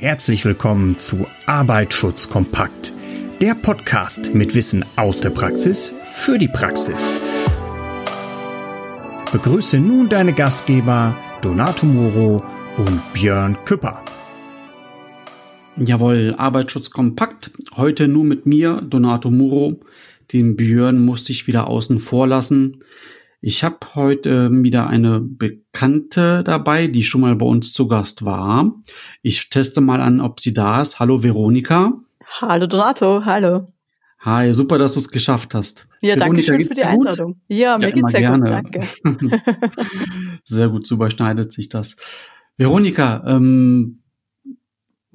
Herzlich willkommen zu Arbeitsschutz kompakt, der Podcast mit Wissen aus der Praxis für die Praxis. Begrüße nun deine Gastgeber Donato Moro und Björn Küpper. Jawohl, Arbeitsschutz kompakt. Heute nur mit mir, Donato Muro. Den Björn musste ich wieder außen vor lassen. Ich habe heute wieder eine Bekannte dabei, die schon mal bei uns zu Gast war. Ich teste mal an, ob sie da ist. Hallo Veronika. Hallo Donato, hallo. Hi, super, dass du es geschafft hast. Ja, danke schön für die Einladung. Gut? Ja, mir ja, geht's sehr gerne. gut, danke. sehr gut, so überschneidet sich das. Veronika, ähm,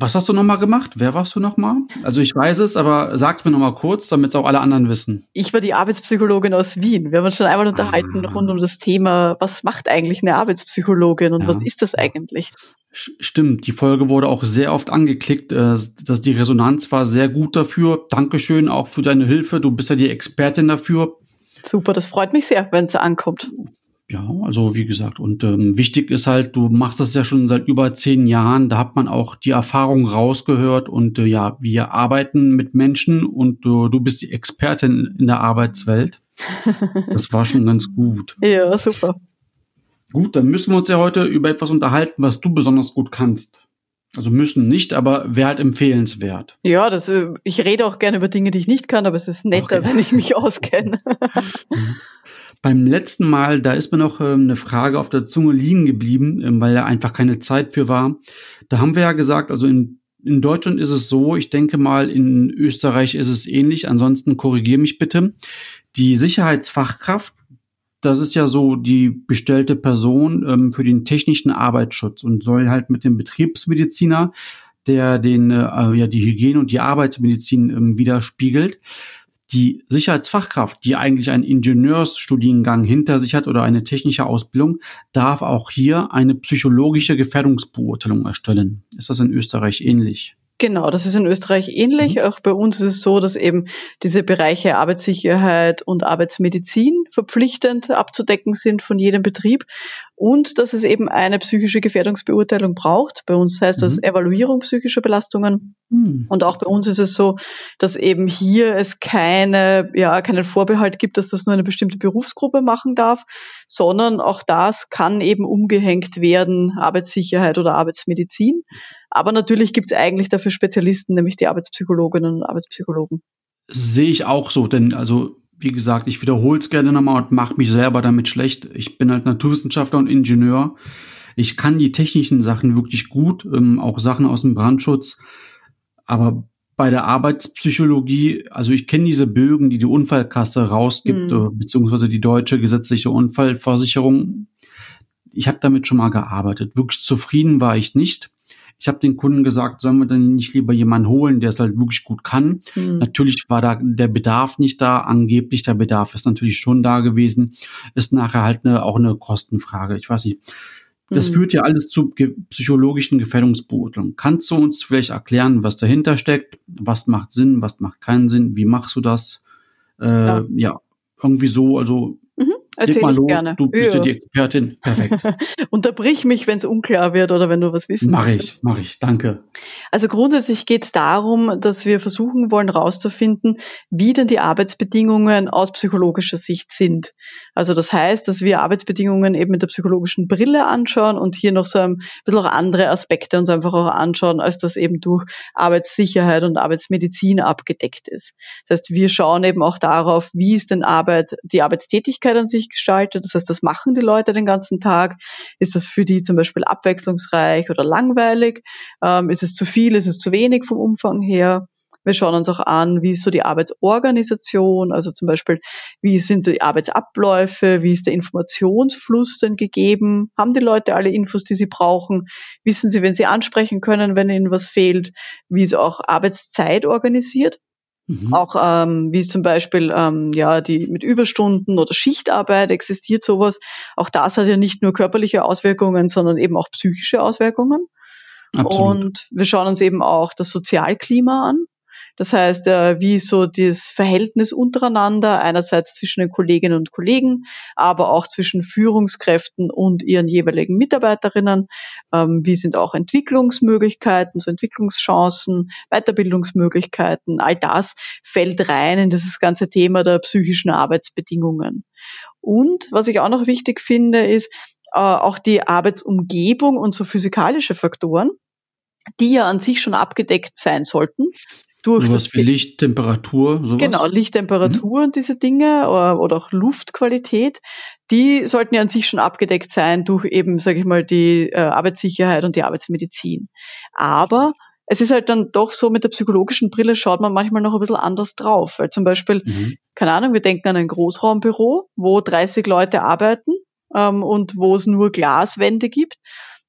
was hast du nochmal gemacht? Wer warst du nochmal? Also ich weiß es, aber sag mir nochmal kurz, damit es auch alle anderen wissen. Ich war die Arbeitspsychologin aus Wien. Wir haben uns schon einmal unterhalten ah. rund um das Thema, was macht eigentlich eine Arbeitspsychologin und ja. was ist das eigentlich? Stimmt, die Folge wurde auch sehr oft angeklickt. Äh, dass die Resonanz war sehr gut dafür. Dankeschön auch für deine Hilfe. Du bist ja die Expertin dafür. Super, das freut mich sehr, wenn es ankommt. Ja, also wie gesagt, und ähm, wichtig ist halt, du machst das ja schon seit über zehn Jahren, da hat man auch die Erfahrung rausgehört und äh, ja, wir arbeiten mit Menschen und äh, du bist die Expertin in der Arbeitswelt. Das war schon ganz gut. Ja, super. Gut, dann müssen wir uns ja heute über etwas unterhalten, was du besonders gut kannst. Also müssen nicht, aber wäre halt empfehlenswert. Ja, das, äh, ich rede auch gerne über Dinge, die ich nicht kann, aber es ist netter, okay. wenn ich mich auskenne. Beim letzten Mal, da ist mir noch ähm, eine Frage auf der Zunge liegen geblieben, ähm, weil da einfach keine Zeit für war. Da haben wir ja gesagt, also in, in Deutschland ist es so, ich denke mal, in Österreich ist es ähnlich, ansonsten korrigiere mich bitte. Die Sicherheitsfachkraft, das ist ja so die bestellte Person ähm, für den technischen Arbeitsschutz und soll halt mit dem Betriebsmediziner, der den äh, ja die Hygiene und die Arbeitsmedizin ähm, widerspiegelt, die Sicherheitsfachkraft, die eigentlich einen Ingenieursstudiengang hinter sich hat oder eine technische Ausbildung, darf auch hier eine psychologische Gefährdungsbeurteilung erstellen. Ist das in Österreich ähnlich? Genau, das ist in Österreich ähnlich. Mhm. Auch bei uns ist es so, dass eben diese Bereiche Arbeitssicherheit und Arbeitsmedizin verpflichtend abzudecken sind von jedem Betrieb und dass es eben eine psychische Gefährdungsbeurteilung braucht. Bei uns heißt das mhm. Evaluierung psychischer Belastungen. Mhm. Und auch bei uns ist es so, dass eben hier es keine, ja, keinen Vorbehalt gibt, dass das nur eine bestimmte Berufsgruppe machen darf, sondern auch das kann eben umgehängt werden, Arbeitssicherheit oder Arbeitsmedizin. Aber natürlich gibt es eigentlich dafür Spezialisten, nämlich die Arbeitspsychologinnen und Arbeitspsychologen. Sehe ich auch so, denn also wie gesagt, ich wiederhole es gerne nochmal und mache mich selber damit schlecht. Ich bin halt Naturwissenschaftler und Ingenieur. Ich kann die technischen Sachen wirklich gut, ähm, auch Sachen aus dem Brandschutz. Aber bei der Arbeitspsychologie, also ich kenne diese Bögen, die die Unfallkasse rausgibt, mhm. beziehungsweise die deutsche gesetzliche Unfallversicherung. Ich habe damit schon mal gearbeitet. Wirklich zufrieden war ich nicht. Ich habe den Kunden gesagt, sollen wir dann nicht lieber jemanden holen, der es halt wirklich gut kann. Mhm. Natürlich war da der Bedarf nicht da, angeblich der Bedarf ist natürlich schon da gewesen. Ist nachher halt eine, auch eine Kostenfrage. Ich weiß nicht. Das mhm. führt ja alles zu psychologischen Gefährdungsbeurteilungen. Kannst du uns vielleicht erklären, was dahinter steckt? Was macht Sinn? Was macht keinen Sinn? Wie machst du das? Äh, ja. ja, irgendwie so. Also Erzähl ich gerne. Du bist ja. die Expertin. Perfekt. Unterbrich mich, wenn es unklar wird oder wenn du was wissen Mach ich, mach ich. Danke. Also grundsätzlich geht es darum, dass wir versuchen wollen herauszufinden, wie denn die Arbeitsbedingungen aus psychologischer Sicht sind. Also das heißt, dass wir Arbeitsbedingungen eben mit der psychologischen Brille anschauen und hier noch so ein bisschen auch andere Aspekte uns einfach auch anschauen, als das eben durch Arbeitssicherheit und Arbeitsmedizin abgedeckt ist. Das heißt, wir schauen eben auch darauf, wie ist denn Arbeit, die Arbeitstätigkeit an sich gestaltet. Das heißt, was machen die Leute den ganzen Tag? Ist das für die zum Beispiel abwechslungsreich oder langweilig? Ähm, ist es zu viel? Ist es zu wenig vom Umfang her? Wir schauen uns auch an, wie ist so die Arbeitsorganisation, also zum Beispiel, wie sind die Arbeitsabläufe, wie ist der Informationsfluss denn gegeben? Haben die Leute alle Infos, die sie brauchen? Wissen sie, wenn sie ansprechen können, wenn ihnen was fehlt? Wie ist auch Arbeitszeit organisiert? Mhm. Auch ähm, wie es zum Beispiel ähm, ja die mit Überstunden oder Schichtarbeit existiert sowas. Auch das hat ja nicht nur körperliche Auswirkungen, sondern eben auch psychische Auswirkungen. Absolut. Und wir schauen uns eben auch das Sozialklima an Das heißt, äh, wie so das Verhältnis untereinander, einerseits zwischen den Kolleginnen und Kollegen, aber auch zwischen Führungskräften und ihren jeweiligen Mitarbeiterinnen. Ähm, wie sind auch Entwicklungsmöglichkeiten, so Entwicklungschancen, Weiterbildungsmöglichkeiten. All das fällt rein in dieses ganze Thema der psychischen Arbeitsbedingungen. Und was ich auch noch wichtig finde, ist äh, auch die Arbeitsumgebung und so physikalische Faktoren die ja an sich schon abgedeckt sein sollten. Durch was wie Licht, Temperatur, sowas? Genau, Lichttemperatur mhm. und diese Dinge oder, oder auch Luftqualität, die sollten ja an sich schon abgedeckt sein durch eben, sage ich mal, die äh, Arbeitssicherheit und die Arbeitsmedizin. Aber es ist halt dann doch so, mit der psychologischen Brille schaut man manchmal noch ein bisschen anders drauf. Weil zum Beispiel, mhm. keine Ahnung, wir denken an ein Großraumbüro, wo 30 Leute arbeiten ähm, und wo es nur Glaswände gibt.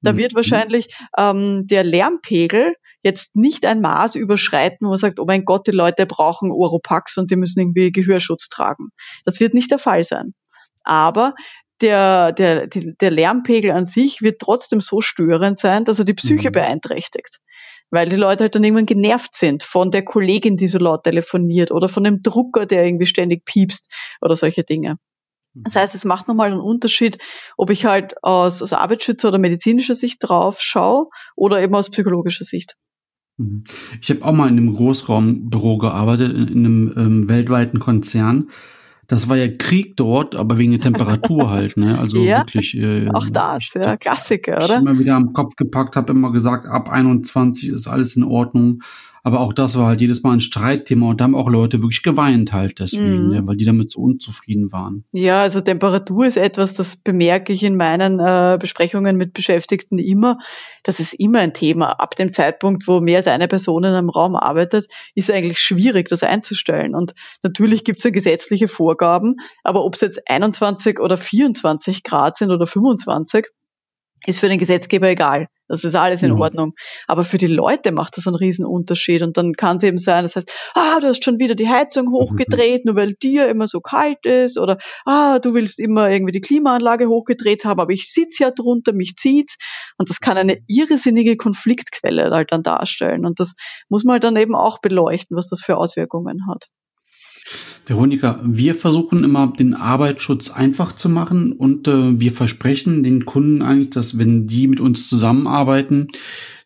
Da mhm. wird wahrscheinlich ähm, der Lärmpegel jetzt nicht ein Maß überschreiten, wo man sagt, oh mein Gott, die Leute brauchen Oropax und die müssen irgendwie Gehörschutz tragen. Das wird nicht der Fall sein. Aber der, der, der Lärmpegel an sich wird trotzdem so störend sein, dass er die Psyche mhm. beeinträchtigt. Weil die Leute halt dann irgendwann genervt sind von der Kollegin, die so laut telefoniert oder von dem Drucker, der irgendwie ständig piepst oder solche Dinge. Das heißt, es macht nochmal einen Unterschied, ob ich halt aus, aus Arbeitsschützer oder medizinischer Sicht drauf schaue oder eben aus psychologischer Sicht. Mhm. Ich habe auch mal in einem Großraumbüro gearbeitet, in, in einem ähm, weltweiten Konzern. Das war ja Krieg dort, aber wegen der Temperatur halt, ne? Also ja, wirklich. Äh, auch das, ja, Klassiker, oder? Ich immer wieder am Kopf gepackt, habe immer gesagt, ab 21 ist alles in Ordnung. Aber auch das war halt jedes Mal ein Streitthema und da haben auch Leute wirklich geweint halt deswegen, mm. ja, weil die damit so unzufrieden waren. Ja, also Temperatur ist etwas, das bemerke ich in meinen äh, Besprechungen mit Beschäftigten immer. Das ist immer ein Thema. Ab dem Zeitpunkt, wo mehr als eine Person in einem Raum arbeitet, ist es eigentlich schwierig, das einzustellen. Und natürlich gibt es ja gesetzliche Vorgaben, aber ob es jetzt 21 oder 24 Grad sind oder 25, ist für den Gesetzgeber egal. Das ist alles in mhm. Ordnung. Aber für die Leute macht das einen riesen Unterschied. Und dann kann es eben sein, das heißt, ah, du hast schon wieder die Heizung hochgedreht, mhm. nur weil dir immer so kalt ist. Oder ah, du willst immer irgendwie die Klimaanlage hochgedreht haben, aber ich sitze ja drunter, mich zieht's. Und das kann eine irrsinnige Konfliktquelle halt dann darstellen. Und das muss man halt dann eben auch beleuchten, was das für Auswirkungen hat. Veronika, wir versuchen immer den Arbeitsschutz einfach zu machen und äh, wir versprechen den Kunden eigentlich, dass wenn die mit uns zusammenarbeiten,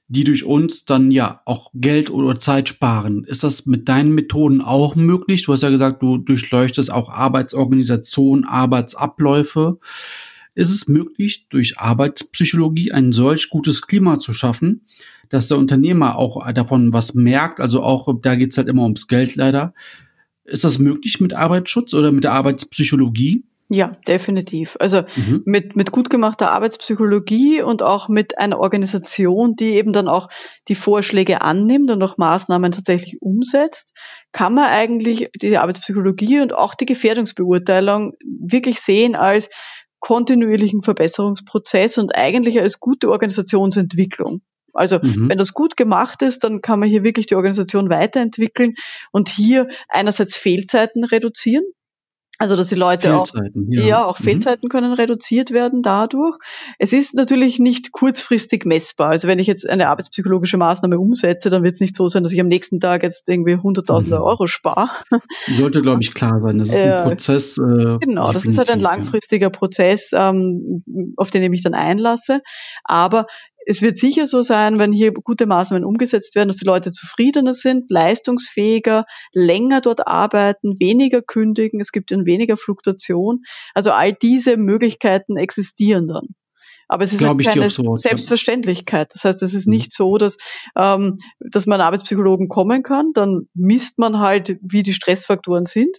die durch uns dann ja auch Geld oder Zeit sparen. Ist das mit deinen Methoden auch möglich? Du hast ja gesagt, du durchleuchtest auch Arbeitsorganisation, Arbeitsabläufe. Ist es möglich, durch Arbeitspsychologie ein solch gutes Klima zu schaffen, dass der Unternehmer auch davon was merkt? Also auch, da geht's halt immer ums Geld leider ist das möglich mit Arbeitsschutz oder mit der Arbeitspsychologie? Ja, definitiv. Also mhm. mit, mit gut gemachter Arbeitspsychologie und auch mit einer Organisation, die eben dann auch die Vorschläge annimmt und auch Maßnahmen tatsächlich umsetzt, kann man eigentlich die Arbeitspsychologie und auch die Gefährdungsbeurteilung wirklich sehen als kontinuierlichen Verbesserungsprozess und eigentlich als gute Organisationsentwicklung. Also mhm. wenn das gut gemacht ist, dann kann man hier wirklich die Organisation weiterentwickeln und hier einerseits Fehlzeiten reduzieren. Also dass die Leute auch ja. ja auch mhm. Fehlzeiten können reduziert werden dadurch. Es ist natürlich nicht kurzfristig messbar. Also wenn ich jetzt eine arbeitspsychologische Maßnahme umsetze, dann wird es nicht so sein, dass ich am nächsten Tag jetzt irgendwie hunderttausende mhm. Euro spare. Sollte glaube ich klar sein. Das ist äh, ein Prozess. Äh, genau, das ist halt ein langfristiger ja. Prozess, ähm, auf den ich mich dann einlasse. Aber es wird sicher so sein, wenn hier gute Maßnahmen umgesetzt werden, dass die Leute zufriedener sind, leistungsfähiger, länger dort arbeiten, weniger kündigen, es gibt dann weniger Fluktuation. Also all diese Möglichkeiten existieren dann. Aber es ist halt keine so, Selbstverständlichkeit. Das heißt, es ist mhm. nicht so, dass, ähm, dass man Arbeitspsychologen kommen kann. Dann misst man halt, wie die Stressfaktoren sind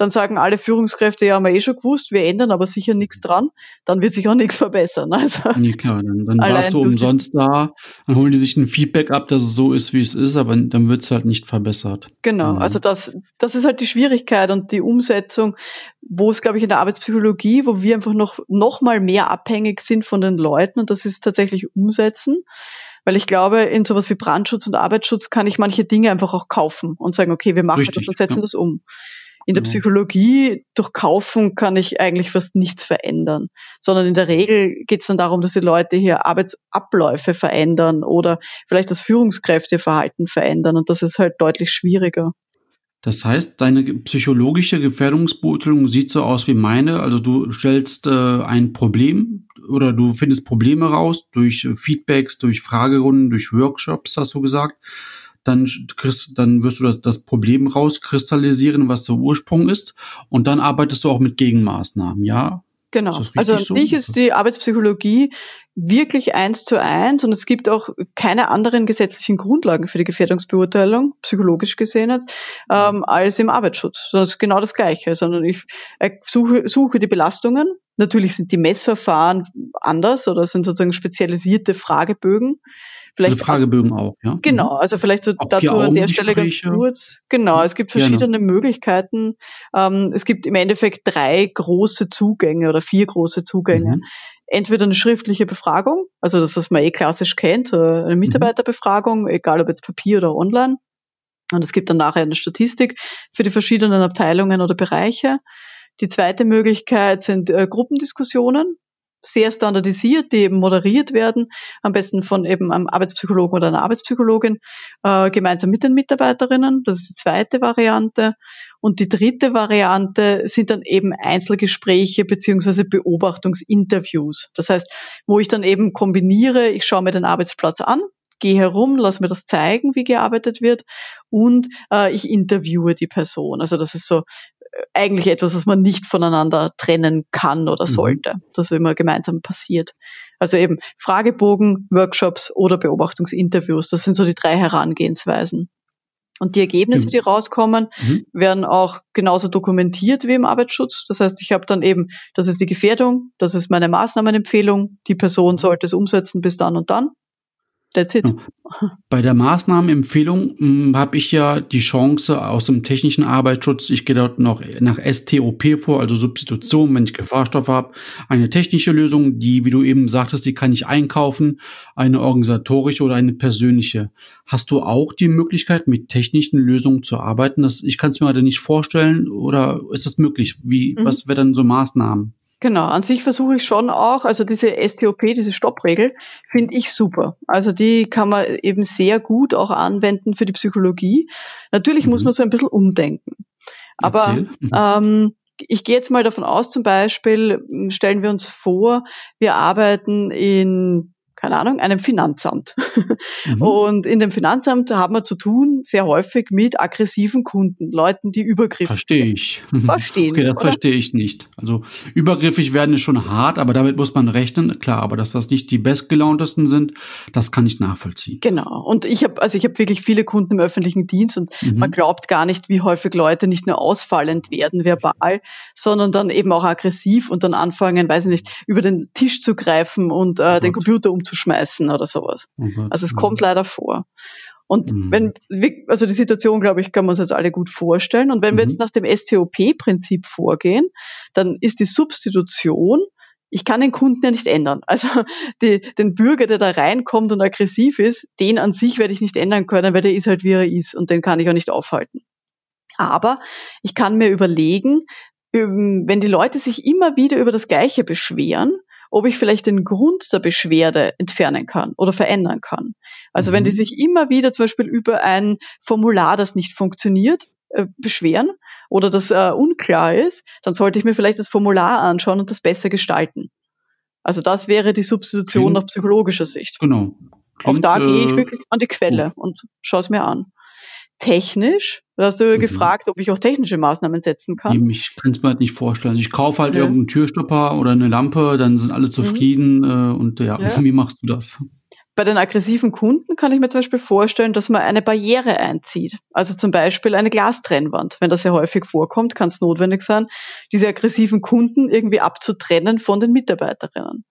dann sagen alle Führungskräfte, ja, haben wir eh schon gewusst, wir ändern aber sicher nichts dran, dann wird sich auch nichts verbessern. Also, nee, klar, dann, dann warst du umsonst da, dann holen die sich ein Feedback ab, dass es so ist, wie es ist, aber dann wird es halt nicht verbessert. Genau, mhm. also das, das ist halt die Schwierigkeit und die Umsetzung, wo es, glaube ich, in der Arbeitspsychologie, wo wir einfach noch, noch mal mehr abhängig sind von den Leuten und das ist tatsächlich umsetzen. Weil ich glaube, in sowas wie Brandschutz und Arbeitsschutz kann ich manche Dinge einfach auch kaufen und sagen, okay, wir machen Richtig, das und setzen ja. das um. In der Psychologie durch Kaufen kann ich eigentlich fast nichts verändern, sondern in der Regel geht es dann darum, dass die Leute hier Arbeitsabläufe verändern oder vielleicht das Führungskräfteverhalten verändern und das ist halt deutlich schwieriger. Das heißt, deine psychologische Gefährdungsbeurteilung sieht so aus wie meine. Also du stellst äh, ein Problem oder du findest Probleme raus durch Feedbacks, durch Fragerunden, durch Workshops, hast du gesagt dann, kriegst, dann wirst du das, das Problem rauskristallisieren, was der Ursprung ist, und dann arbeitest du auch mit Gegenmaßnahmen, ja? Genau. Also an so? sich ist die Arbeitspsychologie wirklich eins zu eins und es gibt auch keine anderen gesetzlichen Grundlagen für die Gefährdungsbeurteilung, psychologisch gesehen jetzt, ähm, als im Arbeitsschutz. Das ist genau das Gleiche, sondern ich suche, suche die Belastungen. Natürlich sind die Messverfahren anders oder sind sozusagen spezialisierte Fragebögen. Vielleicht also Fragebögen auch, ja. Genau, also vielleicht so dazu an der Stelle ganz kurz. Genau, es gibt verschiedene Gerne. Möglichkeiten. Ähm, es gibt im Endeffekt drei große Zugänge oder vier große Zugänge. Mhm. Entweder eine schriftliche Befragung, also das, was man eh klassisch kennt, eine mhm. Mitarbeiterbefragung, egal ob jetzt Papier oder online. Und es gibt dann nachher eine Statistik für die verschiedenen Abteilungen oder Bereiche. Die zweite Möglichkeit sind äh, Gruppendiskussionen sehr standardisiert, die eben moderiert werden, am besten von eben einem Arbeitspsychologen oder einer Arbeitspsychologin, äh, gemeinsam mit den Mitarbeiterinnen. Das ist die zweite Variante. Und die dritte Variante sind dann eben Einzelgespräche beziehungsweise Beobachtungsinterviews. Das heißt, wo ich dann eben kombiniere, ich schaue mir den Arbeitsplatz an, gehe herum, lass mir das zeigen, wie gearbeitet wird und äh, ich interviewe die Person. Also das ist so eigentlich etwas, was man nicht voneinander trennen kann oder mhm. sollte, mhm. das immer gemeinsam passiert. Also eben Fragebogen, Workshops oder Beobachtungsinterviews, das sind so die drei Herangehensweisen. Und die Ergebnisse, mhm. die rauskommen, mhm. werden auch genauso dokumentiert wie im Arbeitsschutz. Das heißt, ich habe dann eben, das ist die Gefährdung, das ist meine Maßnahmenempfehlung, die Person sollte es umsetzen bis dann und dann. That's it. Bei der Maßnahmenempfehlung hm, habe ich ja die Chance aus dem technischen Arbeitsschutz, ich gehe dort noch nach STOP vor, also Substitution, wenn ich Gefahrstoffe habe, eine technische Lösung, die, wie du eben sagtest, die kann ich einkaufen, eine organisatorische oder eine persönliche. Hast du auch die Möglichkeit, mit technischen Lösungen zu arbeiten? Das, ich kann es mir gerade nicht vorstellen, oder ist das möglich? Wie, mhm. was wäre dann so Maßnahmen? Genau, an sich versuche ich schon auch, also diese STOP, diese Stoppregel, finde ich super. Also die kann man eben sehr gut auch anwenden für die Psychologie. Natürlich mhm. muss man so ein bisschen umdenken. Aber mhm. ähm, ich gehe jetzt mal davon aus, zum Beispiel stellen wir uns vor, wir arbeiten in keine Ahnung, einem Finanzamt. Mhm. Und in dem Finanzamt haben wir zu tun sehr häufig mit aggressiven Kunden, Leuten, die übergriffig Verstehe ich. Verstehen. okay, das oder? verstehe ich nicht. Also übergriffig werden ist schon hart, aber damit muss man rechnen. Klar, aber dass das nicht die bestgelauntesten sind, das kann ich nachvollziehen. Genau. Und ich habe, also ich habe wirklich viele Kunden im öffentlichen Dienst und mhm. man glaubt gar nicht, wie häufig Leute nicht nur ausfallend werden verbal, sondern dann eben auch aggressiv und dann anfangen, weiß ich nicht, über den Tisch zu greifen und äh, oh den Computer umzuschmeißen oder sowas. Okay. Also es kommt leider vor. Und mhm. wenn, also die Situation, glaube ich, kann man uns jetzt alle gut vorstellen. Und wenn mhm. wir jetzt nach dem STOP-Prinzip vorgehen, dann ist die Substitution, ich kann den Kunden ja nicht ändern. Also die, den Bürger, der da reinkommt und aggressiv ist, den an sich werde ich nicht ändern können, weil der ist halt wie er ist und den kann ich auch nicht aufhalten. Aber ich kann mir überlegen, ähm, wenn die Leute sich immer wieder über das Gleiche beschweren, ob ich vielleicht den Grund der Beschwerde entfernen kann oder verändern kann. Also mhm. wenn die mhm. sich immer wieder zum Beispiel über ein Formular, das nicht funktioniert, äh, beschweren oder das äh, unklar ist, dann sollte ich mir vielleicht das Formular anschauen und das besser gestalten. Also das wäre die Substitution Klingt, nach psychologischer Sicht. Genau. Klingt, Auch da gehe ich äh, wirklich an die Quelle gut. und schaue es mir an technisch? Da hast du mhm. gefragt, ob ich auch technische Maßnahmen setzen kann. Ich kann es mir halt nicht vorstellen. Ich kaufe halt ja. irgendeinen Türstopper oder eine Lampe, dann sind alle mhm. zufrieden mhm. und ja, ja, wie machst du das? Bei den aggressiven Kunden kann ich mir zum Beispiel vorstellen, dass man eine Barriere einzieht. Also zum Beispiel eine Glastrennwand. Wenn das sehr häufig vorkommt, kann es notwendig sein, diese aggressiven Kunden irgendwie abzutrennen von den Mitarbeiterinnen.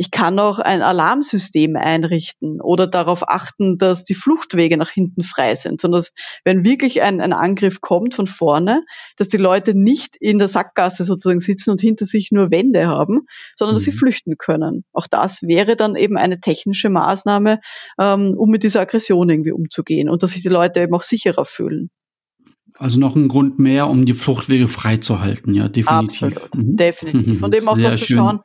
Ich kann auch ein Alarmsystem einrichten oder darauf achten, dass die Fluchtwege nach hinten frei sind, sondern dass, wenn wirklich ein, ein Angriff kommt von vorne, dass die Leute nicht in der Sackgasse sozusagen sitzen und hinter sich nur Wände haben, sondern dass sie mhm. flüchten können. Auch das wäre dann eben eine technische Maßnahme, ähm, um mit dieser Aggression irgendwie umzugehen und dass sich die Leute eben auch sicherer fühlen. Also noch ein Grund mehr, um die Fluchtwege freizuhalten, ja, definitiv. Absolut, mhm. definitiv. Und eben auch zu schauen,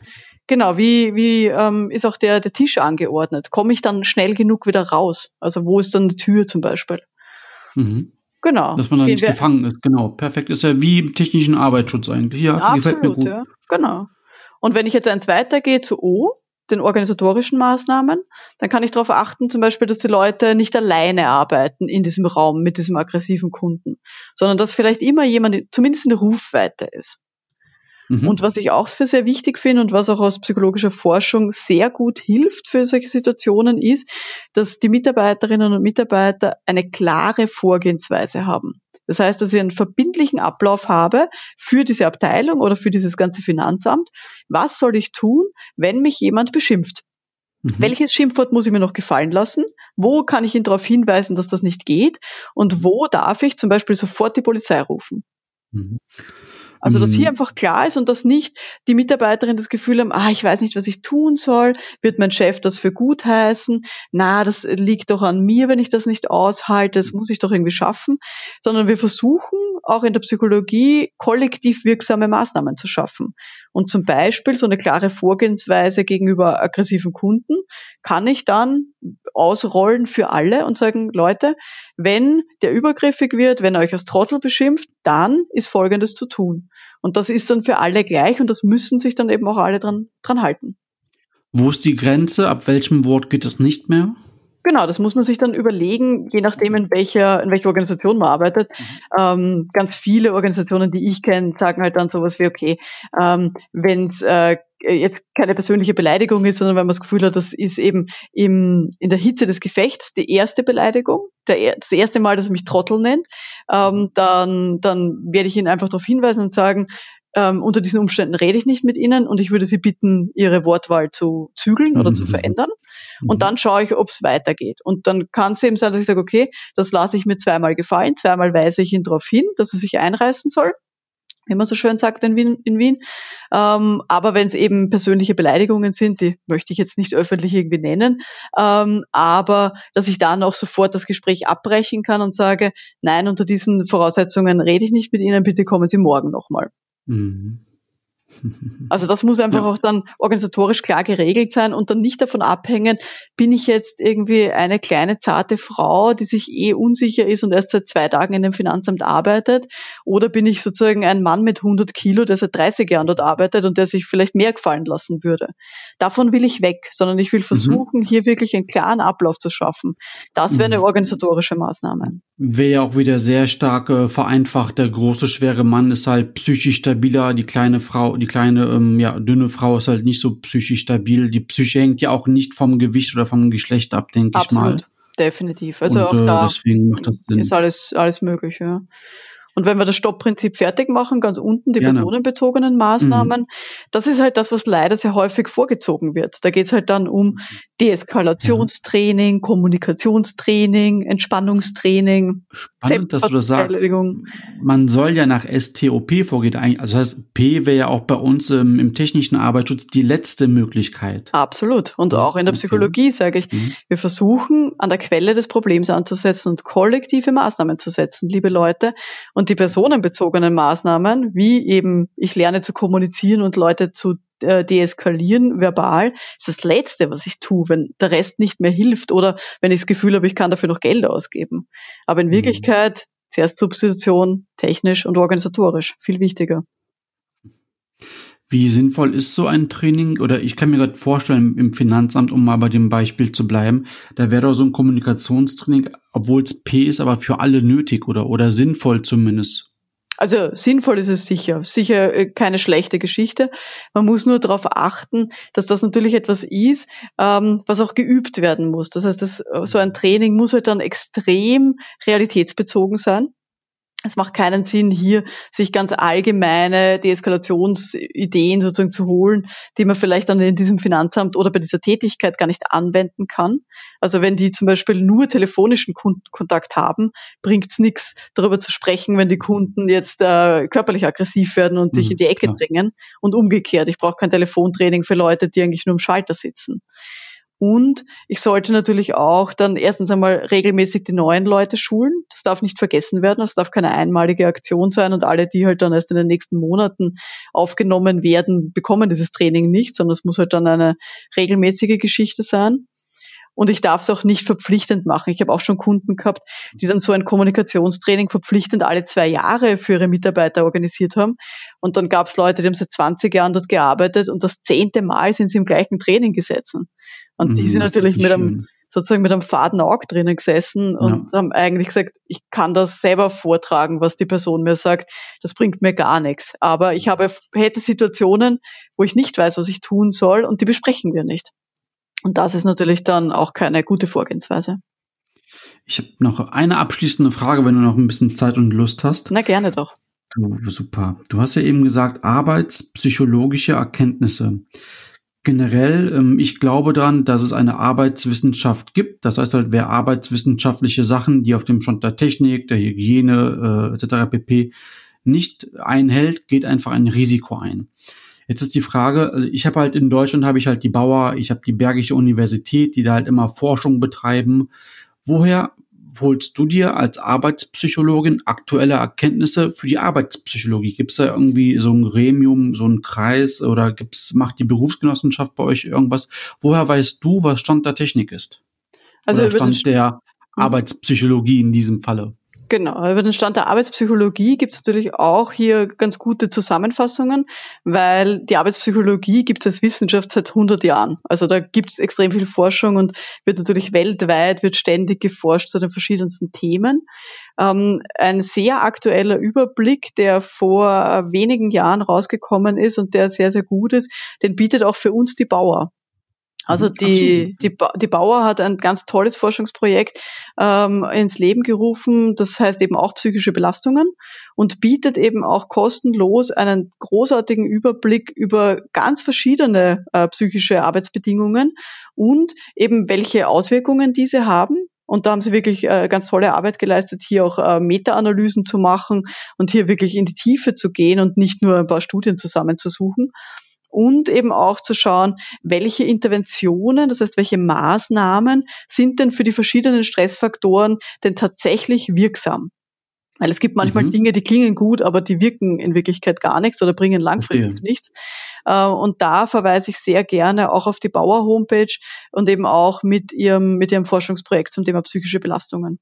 genau, wie, wie ähm, ist auch der, der Tisch angeordnet? Komme ich dann schnell genug wieder raus? Also wo ist dann die Tür zum Beispiel? Mhm. Genau. Dass man dann nicht gefangen ist, genau. Perfekt. Ist ja wie im technischen Arbeitsschutz eigentlich. Ja, Absolut, gefällt mir gut. Ja, genau. Und wenn ich jetzt eins weitergehe zu O, den organisatorischen Maßnahmen, dann kann ich darauf achten, zum Beispiel, dass die Leute nicht alleine arbeiten in diesem Raum mit diesem aggressiven Kunden, sondern dass vielleicht immer jemand zumindest in der Rufweite ist. Mhm. Und was ich auch für sehr wichtig finde und was auch aus psychologischer Forschung sehr gut hilft für solche Situationen ist, dass die Mitarbeiterinnen und Mitarbeiter eine klare Vorgehensweise haben. Das heißt, dass ich einen verbindlichen Ablauf habe für diese Abteilung oder für dieses ganze Finanzamt. Was soll ich tun, wenn mich jemand beschimpft? Mhm. Welches Schimpfwort muss ich mir noch gefallen lassen? Wo kann ich ihn darauf hinweisen, dass das nicht geht? Und wo darf ich zum Beispiel sofort die Polizei rufen? Mhm. Also, dass hier mhm. einfach klar ist und dass nicht die Mitarbeiterin das Gefühl haben, ah, ich weiß nicht, was ich tun soll, wird mein Chef das für gut heißen, na, das liegt doch an mir, wenn ich das nicht aushalte, das muss ich doch irgendwie schaffen, sondern wir versuchen auch in der Psychologie kollektiv wirksame Maßnahmen zu schaffen. Und zum Beispiel so eine klare Vorgehensweise gegenüber aggressiven Kunden kann ich dann ausrollen für alle und sagen, Leute, wenn der übergriffig wird, wenn er euch als Trottel beschimpft, dann ist Folgendes zu tun. Und das ist dann für alle gleich und das müssen sich dann eben auch alle dran, dran halten. Wo ist die Grenze? Ab welchem Wort geht das nicht mehr? Genau, das muss man sich dann überlegen, je nachdem, in welcher, in welcher Organisation man arbeitet. Mhm. Ähm, ganz viele Organisationen, die ich kenne, sagen halt dann sowas wie, okay, ähm, wenn es äh, jetzt keine persönliche Beleidigung ist, sondern wenn man das Gefühl hat, das ist eben im, in der Hitze des Gefechts die erste Beleidigung, der, das erste Mal, dass er mich Trottel nennt, ähm, dann, dann werde ich ihn einfach darauf hinweisen und sagen, ähm, unter diesen Umständen rede ich nicht mit Ihnen und ich würde Sie bitten, Ihre Wortwahl zu zügeln oder mhm. zu verändern. Und mhm. dann schaue ich, ob es weitergeht. Und dann kann es eben sein, dass ich sage, okay, das lasse ich mir zweimal gefallen, zweimal weise ich ihn darauf hin, dass er sich einreißen soll wie man so schön sagt in Wien. In Wien. Ähm, aber wenn es eben persönliche Beleidigungen sind, die möchte ich jetzt nicht öffentlich irgendwie nennen, ähm, aber dass ich dann auch sofort das Gespräch abbrechen kann und sage, nein, unter diesen Voraussetzungen rede ich nicht mit Ihnen, bitte kommen Sie morgen nochmal. Mhm. Also das muss einfach ja. auch dann organisatorisch klar geregelt sein und dann nicht davon abhängen, bin ich jetzt irgendwie eine kleine zarte Frau, die sich eh unsicher ist und erst seit zwei Tagen in dem Finanzamt arbeitet, oder bin ich sozusagen ein Mann mit 100 Kilo, der seit 30 Jahren dort arbeitet und der sich vielleicht mehr gefallen lassen würde. Davon will ich weg, sondern ich will mhm. versuchen, mhm. hier wirklich einen klaren Ablauf zu schaffen. Das wäre eine mhm. organisatorische Maßnahme. Wäre ja auch wieder sehr stark äh, vereinfacht. Der große, schwere Mann ist halt psychisch stabiler, die kleine Frau, die kleine, ähm, ja, dünne Frau ist halt nicht so psychisch stabil. Die Psyche hängt ja auch nicht vom Gewicht oder vom Geschlecht ab, denke ich mal. Definitiv. Also Und, auch äh, da ist alles, alles möglich, ja. Und wenn wir das Stoppprinzip fertig machen, ganz unten die Gerne. personenbezogenen Maßnahmen, mhm. das ist halt das, was leider sehr häufig vorgezogen wird. Da geht es halt dann um Deeskalationstraining. Kommunikationstraining, Entspannungstraining, Spannend, dass du das sagst. Man soll ja nach STOP vorgehen. Also das heißt, P wäre ja auch bei uns ähm, im technischen Arbeitsschutz die letzte Möglichkeit. Absolut. Und auch in der Psychologie sage ich, mhm. wir versuchen an der Quelle des Problems anzusetzen und kollektive Maßnahmen zu setzen, liebe Leute. Und und die personenbezogenen Maßnahmen, wie eben ich lerne zu kommunizieren und Leute zu äh, deeskalieren verbal, ist das Letzte, was ich tue, wenn der Rest nicht mehr hilft oder wenn ich das Gefühl habe, ich kann dafür noch Geld ausgeben. Aber in mhm. Wirklichkeit zuerst Substitution, technisch und organisatorisch, viel wichtiger. Wie sinnvoll ist so ein Training? Oder ich kann mir gerade vorstellen, im Finanzamt, um mal bei dem Beispiel zu bleiben, da wäre doch so ein Kommunikationstraining, obwohl es P ist, aber für alle nötig oder, oder sinnvoll zumindest. Also sinnvoll ist es sicher, sicher äh, keine schlechte Geschichte. Man muss nur darauf achten, dass das natürlich etwas ist, ähm, was auch geübt werden muss. Das heißt, das, so ein Training muss halt dann extrem realitätsbezogen sein es macht keinen Sinn, hier sich ganz allgemeine Deeskalationsideen sozusagen zu holen, die man vielleicht dann in diesem Finanzamt oder bei dieser Tätigkeit gar nicht anwenden kann. Also wenn die zum Beispiel nur telefonischen Kundenkontakt haben, bringt es nichts, darüber zu sprechen, wenn die Kunden jetzt äh, körperlich aggressiv werden und mhm, dich in die Ecke klar. drängen. Und umgekehrt, ich brauche kein Telefontraining für Leute, die eigentlich nur im Schalter sitzen. Und ich sollte natürlich auch dann erstens einmal regelmäßig die neuen Leute schulen. Das darf nicht vergessen werden. Das darf keine einmalige Aktion sein und alle, die halt dann erst in den nächsten Monaten aufgenommen werden, bekommen dieses Training nicht, sondern es muss halt dann eine regelmäßige Geschichte sein. Und ich darf es auch nicht verpflichtend machen. Ich habe auch schon Kunden gehabt, die dann so ein Kommunikationstraining verpflichtend alle zwei Jahre für ihre Mitarbeiter organisiert haben. Und dann gab es Leute, die haben seit 20 Jahren dort gearbeitet und das zehnte Mal sind sie im gleichen Training gesessen. Und mhm, die sind natürlich mit einem, sozusagen mit einem faden Auge drinnen gesessen und ja. haben eigentlich gesagt, ich kann das selber vortragen, was die Person mir sagt. Das bringt mir gar nichts. Aber ich habe, hätte Situationen, wo ich nicht weiß, was ich tun soll und die besprechen wir nicht. Und das ist natürlich dann auch keine gute Vorgehensweise. Ich habe noch eine abschließende Frage, wenn du noch ein bisschen Zeit und Lust hast. Na gerne doch. Du, super. Du hast ja eben gesagt, arbeitspsychologische Erkenntnisse. Generell, ähm, ich glaube dann, dass es eine Arbeitswissenschaft gibt. Das heißt halt, wer arbeitswissenschaftliche Sachen, die auf dem Stand der Technik, der Hygiene äh, etc. pp. nicht einhält, geht einfach ein Risiko ein. Jetzt ist die Frage, also ich habe halt in Deutschland habe ich halt die Bauer, ich habe die Bergische Universität, die da halt immer Forschung betreiben. Woher holst du dir als Arbeitspsychologin aktuelle Erkenntnisse für die Arbeitspsychologie? Gibt es da irgendwie so ein Gremium, so ein Kreis oder gibt's, macht die Berufsgenossenschaft bei euch irgendwas? Woher weißt du, was Stand der Technik ist? Also oder Stand der Arbeitspsychologie in diesem Falle? Genau, über den Stand der Arbeitspsychologie gibt es natürlich auch hier ganz gute Zusammenfassungen, weil die Arbeitspsychologie gibt es als Wissenschaft seit 100 Jahren. Also da gibt es extrem viel Forschung und wird natürlich weltweit, wird ständig geforscht zu den verschiedensten Themen. Ähm, ein sehr aktueller Überblick, der vor wenigen Jahren rausgekommen ist und der sehr, sehr gut ist, den bietet auch für uns die Bauer. Also mhm, die, die, die Bauer hat ein ganz tolles Forschungsprojekt ähm, ins Leben gerufen, das heißt eben auch psychische Belastungen und bietet eben auch kostenlos einen großartigen Überblick über ganz verschiedene äh, psychische Arbeitsbedingungen und eben welche Auswirkungen diese haben. Und da haben sie wirklich äh, ganz tolle Arbeit geleistet, hier auch äh, Meta-Analysen zu machen und hier wirklich in die Tiefe zu gehen und nicht nur ein paar Studien zusammenzusuchen und eben auch zu schauen, welche Interventionen, das heißt, welche Maßnahmen sind denn für die verschiedenen Stressfaktoren denn tatsächlich wirksam. Weil es gibt manchmal mhm. Dinge, die klingen gut, aber die wirken in Wirklichkeit gar nichts oder bringen langfristig Verstehe. nichts. Äh, und da verweise ich sehr gerne auch auf die Bauer Homepage und eben auch mit ihrem, mit ihrem Forschungsprojekt zum Thema psychische Belastungen.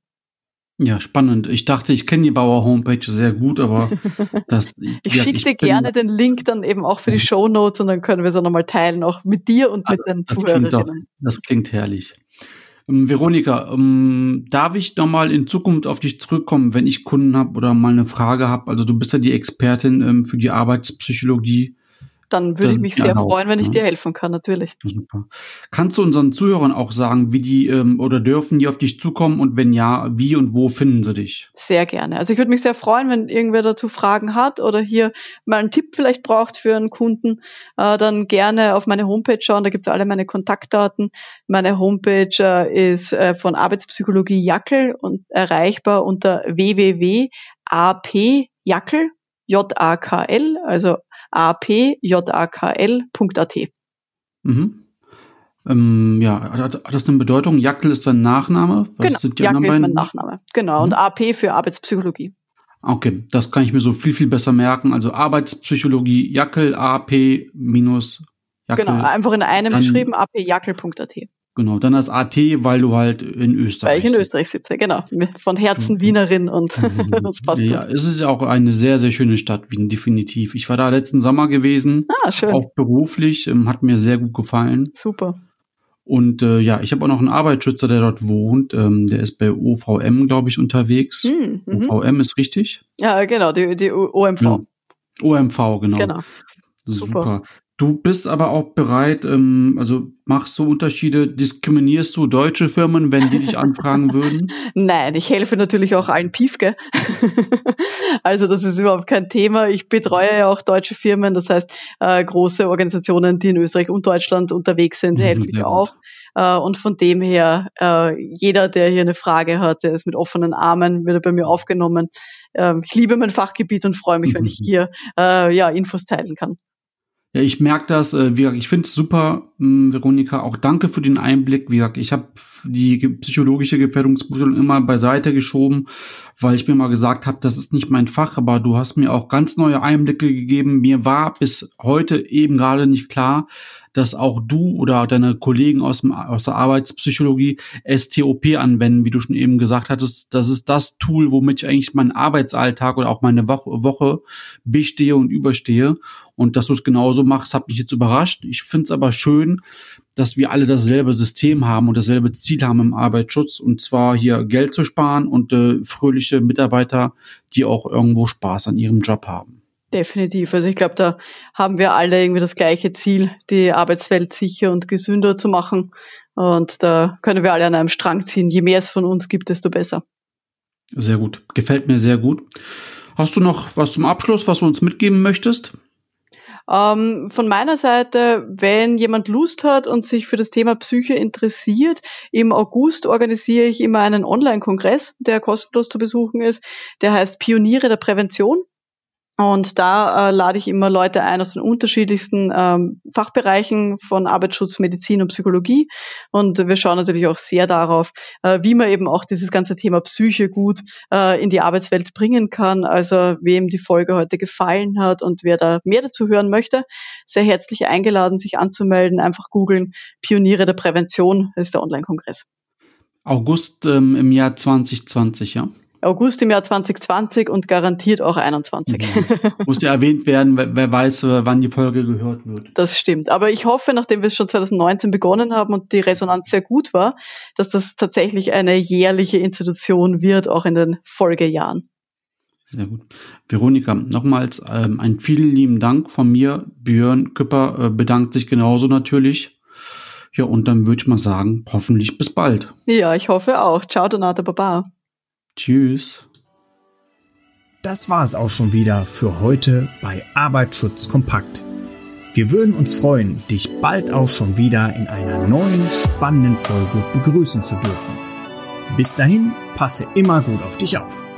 Ja, spannend. Ich dachte, ich kenne die Bauer Homepage sehr gut, aber das. ich ja, schicke dir gerne den Link dann eben auch für die Show Notes und dann können wir es nochmal teilen, auch mit dir und mit ah, den das Zuhörerinnen. Klingt doch, das klingt herrlich. Ähm, Veronika, ähm, darf ich nochmal in Zukunft auf dich zurückkommen, wenn ich Kunden habe oder mal eine Frage habe? Also du bist ja die Expertin ähm, für die Arbeitspsychologie dann würde ich mich sehr freuen, wenn ich ja. dir helfen kann, natürlich. Super. Kannst du unseren Zuhörern auch sagen, wie die ähm, oder dürfen die auf dich zukommen und wenn ja, wie und wo finden sie dich? Sehr gerne. Also ich würde mich sehr freuen, wenn irgendwer dazu Fragen hat oder hier mal einen Tipp vielleicht braucht für einen Kunden, äh, dann gerne auf meine Homepage schauen, da gibt es alle meine Kontaktdaten. Meine Homepage äh, ist äh, von Arbeitspsychologie Jackel und erreichbar unter www.apjackel, J-A-K-L, also apjakl.at. Mhm. Ähm, ja, hat, das eine Bedeutung? Jackel ist dein Nachname? Was genau, Jackel ist mein Nachname. Genau, mhm. und AP für Arbeitspsychologie. Okay, das kann ich mir so viel, viel besser merken. Also Arbeitspsychologie, Jackel, AP minus Jackel. Genau, einfach in einem geschrieben, apjackel.at. Genau, dann das AT, weil du halt in Österreich Weil ich in Österreich sitze, genau. Von Herzen mhm. Wienerin und das passt Ja, gut. es ist ja auch eine sehr, sehr schöne Stadt, Wien, definitiv. Ich war da letzten Sommer gewesen. Ah, schön. Auch beruflich, ähm, hat mir sehr gut gefallen. Super. Und äh, ja, ich habe auch noch einen Arbeitsschützer, der dort wohnt. Ähm, der ist bei OVM, glaube ich, unterwegs. Mhm, OVM ist richtig? Ja, genau, die, die OMV. Ja. OMV, genau. Genau. Super. Super. Du bist aber auch bereit, ähm, also machst du Unterschiede, diskriminierst du deutsche Firmen, wenn die dich anfragen würden? Nein, ich helfe natürlich auch allen Piefke. also das ist überhaupt kein Thema. Ich betreue ja auch deutsche Firmen, das heißt äh, große Organisationen, die in Österreich und Deutschland unterwegs sind, helfe ich auch. Äh, und von dem her, äh, jeder, der hier eine Frage hat, der ist mit offenen Armen, wird bei mir aufgenommen. Ähm, ich liebe mein Fachgebiet und freue mich, wenn ich hier äh, ja, Infos teilen kann. Ja, ich merke das, äh, wie gesagt, ich finde es super, mh, hm, Veronika. Auch danke für den Einblick. Wie gesagt, ich habe die psychologische Gefährdungsbeurteilung immer beiseite geschoben, weil ich mir mal gesagt habe, das ist nicht mein Fach, aber du hast mir auch ganz neue Einblicke gegeben. Mir war bis heute eben gerade nicht klar, dass auch du oder deine Kollegen aus, dem, aus der Arbeitspsychologie STOP anwenden, wie du schon eben gesagt hattest. Das ist das Tool, womit ich eigentlich meinen Arbeitsalltag oder auch meine Woche bestehe und überstehe. Und dass du es genauso machst, hat mich jetzt überrascht. Ich finde es aber schön, dass wir alle dasselbe System haben und dasselbe Ziel haben im Arbeitsschutz. Und zwar hier Geld zu sparen und äh, fröhliche Mitarbeiter, die auch irgendwo Spaß an ihrem Job haben. Definitiv. Also ich glaube, da haben wir alle irgendwie das gleiche Ziel, die Arbeitswelt sicher und gesünder zu machen. Und da können wir alle an einem Strang ziehen. Je mehr es von uns gibt, desto besser. Sehr gut. Gefällt mir sehr gut. Hast du noch was zum Abschluss, was du uns mitgeben möchtest? Ähm, von meiner Seite, wenn jemand Lust hat und sich für das Thema Psyche interessiert, im August organisiere ich immer einen Online-Kongress, der kostenlos zu besuchen ist. Der heißt Pioniere der Prävention. Und da äh, lade ich immer Leute ein aus den unterschiedlichsten ähm, Fachbereichen von Arbeitsschutz, Medizin und Psychologie. Und wir schauen natürlich auch sehr darauf, äh, wie man eben auch dieses ganze Thema Psyche gut äh, in die Arbeitswelt bringen kann. Also wem die Folge heute gefallen hat und wer da mehr dazu hören möchte, sehr herzlich eingeladen, sich anzumelden. Einfach googeln. Pioniere der Prävention ist der Online-Kongress. August ähm, im Jahr 2020, ja? August im Jahr 2020 und garantiert auch 21. Ja. Muss ja erwähnt werden, wer, wer, weiß, äh, wann die Folge gehört wird. Das stimmt. Aber ich hoffe, nachdem wir es schon 2019 begonnen haben und die Resonanz sehr gut war, dass das tatsächlich eine jährliche Institution wird, auch in den Folgejahren. Sehr gut. Veronika, nochmals ähm, einen vielen lieben Dank von mir. Björn Küpper äh, bedankt sich genauso natürlich. Ja, und dann würde ich mal sagen, hoffentlich bis bald. Ja, ich hoffe auch. Ciao, Donata Baba. Tschüss. Das war es auch schon wieder für heute bei Arbeitsschutz kompakt. Wir würden uns freuen, dich bald auch schon wieder in einer neuen spannenden Folge begrüßen zu dürfen. Bis dahin, passe immer gut auf dich auf.